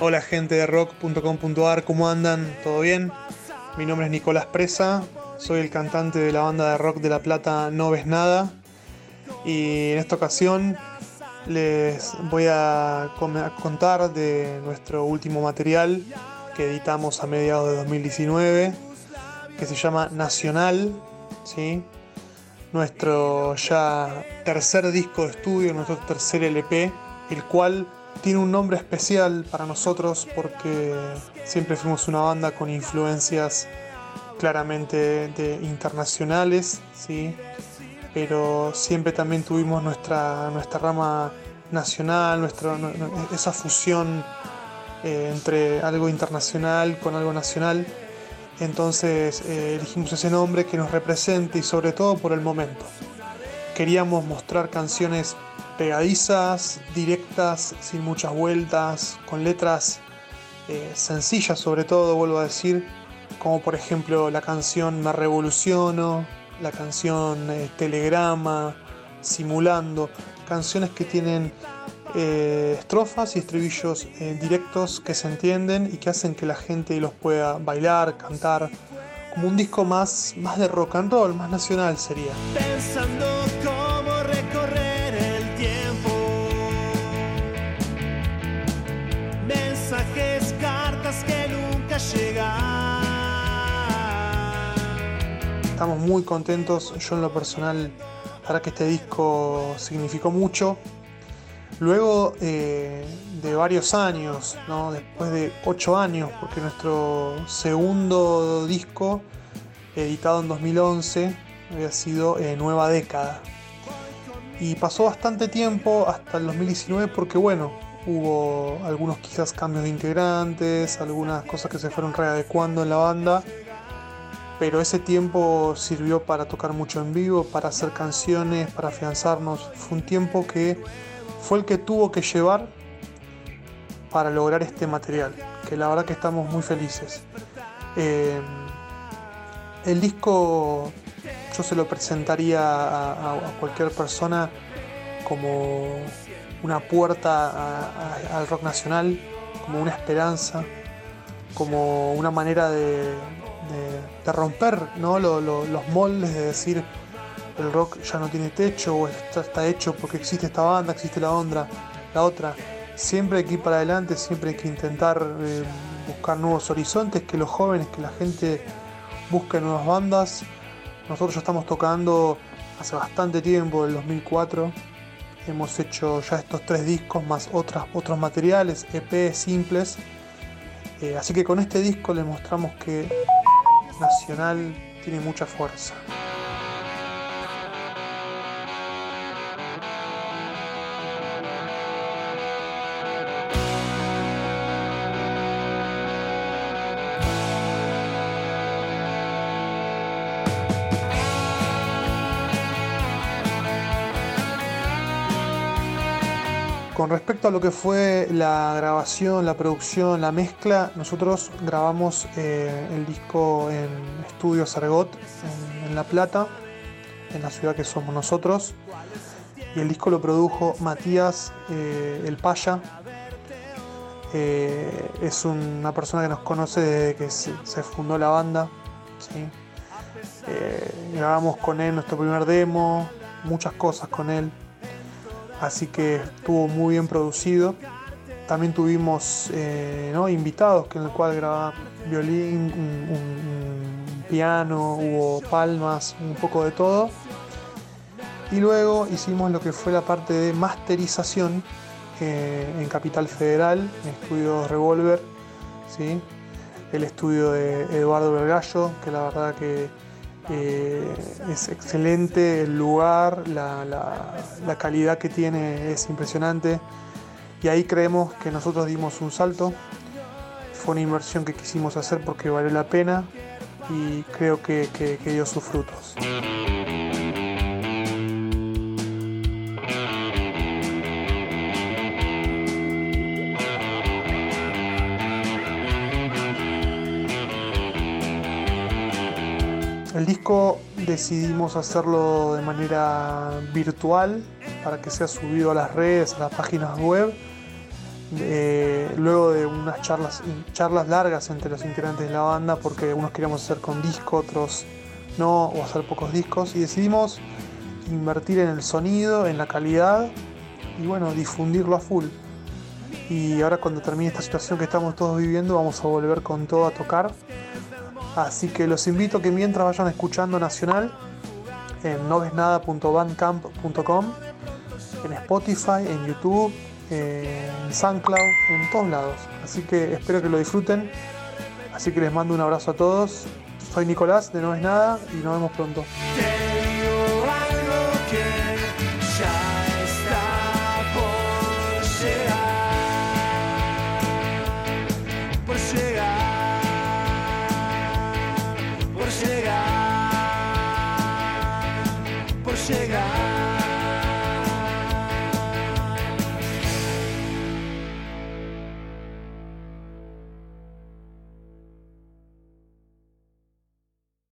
Hola gente de rock.com.ar, ¿cómo andan? ¿Todo bien? Mi nombre es Nicolás Presa, soy el cantante de la banda de rock de La Plata No Ves Nada y en esta ocasión les voy a contar de nuestro último material que editamos a mediados de 2019 que se llama Nacional, ¿sí? nuestro ya tercer disco de estudio, nuestro tercer LP, el cual tiene un nombre especial para nosotros porque siempre fuimos una banda con influencias claramente internacionales, ¿sí? pero siempre también tuvimos nuestra, nuestra rama nacional, nuestra, esa fusión eh, entre algo internacional con algo nacional. Entonces eh, elegimos ese nombre que nos represente y sobre todo por el momento. Queríamos mostrar canciones pegadizas, directas, sin muchas vueltas, con letras eh, sencillas sobre todo, vuelvo a decir, como por ejemplo la canción Me Revoluciono, la canción eh, Telegrama, Simulando, canciones que tienen eh, estrofas y estribillos directos que se entienden y que hacen que la gente los pueda bailar, cantar, como un disco más, más de rock and roll, más nacional sería. Pensando Estamos muy contentos, yo en lo personal, para que este disco significó mucho. Luego eh, de varios años, después de ocho años, porque nuestro segundo disco, editado en 2011, había sido eh, Nueva Década. Y pasó bastante tiempo hasta el 2019 porque bueno, hubo algunos quizás cambios de integrantes, algunas cosas que se fueron readecuando en la banda pero ese tiempo sirvió para tocar mucho en vivo, para hacer canciones, para afianzarnos. Fue un tiempo que fue el que tuvo que llevar para lograr este material, que la verdad que estamos muy felices. Eh, el disco yo se lo presentaría a, cualquier persona como una puerta al rock nacional, como una esperanza, como una manera de, de, romper ¿no? los moldes, de decir el rock ya no tiene techo o está, hecho porque existe esta banda, existe la otra, la otra. Siempre hay que ir para adelante, siempre hay que intentar eh, buscar nuevos horizontes, que los jóvenes, que la gente busque nuevas bandas. Nosotros ya estamos tocando hace bastante tiempo, el 2004. Hemos hecho ya estos tres discos más otras, otros materiales, EP simples. Eh, así que con este disco les mostramos que nacional tiene mucha fuerza. Con respecto a lo que fue la grabación, la producción, la mezcla, nosotros grabamos eh, el disco en Estudio Sargot, en, La Plata, en la ciudad que somos nosotros. Y el disco lo produjo Matías eh, El Paya. Eh, es una persona que nos conoce desde que se, fundó la banda. grabamos con él nuestro primer demo, muchas cosas con él así que estuvo muy bien producido. También tuvimos eh, invitados que en el cual grababa violín, un, piano, hubo palmas, un poco de todo. Y luego hicimos lo que fue la parte de masterización eh, en Capital Federal, en Estudios Revolver, ¿sí? el estudio de Eduardo Vergallo, que la verdad que eh, es excelente el lugar, la, calidad que tiene es impresionante y ahí creemos que nosotros dimos un salto. Fue una inversión que quisimos hacer porque vale la pena y creo que dio sus frutos. El disco decidimos hacerlo de manera virtual para que sea subido a las redes, a las páginas web. eh, luego de unas charlas, charlas largas entre los integrantes de la banda, porque unos queríamos hacer con disco, otros no, o hacer pocos discos, y decidimos invertir en el sonido, en la calidad y bueno, difundirlo a full. Y ahora cuando termine esta situación que estamos todos viviendo, vamos a volver con todo a tocar. Así que los invito que mientras vayan escuchando Nacional en novesnada.bandcamp.com, en Spotify, en YouTube, en SoundCloud, en todos lados. Así que espero que lo disfruten. Así que les mando un abrazo a todos. Soy Nicolás de No Nada y nos vemos pronto.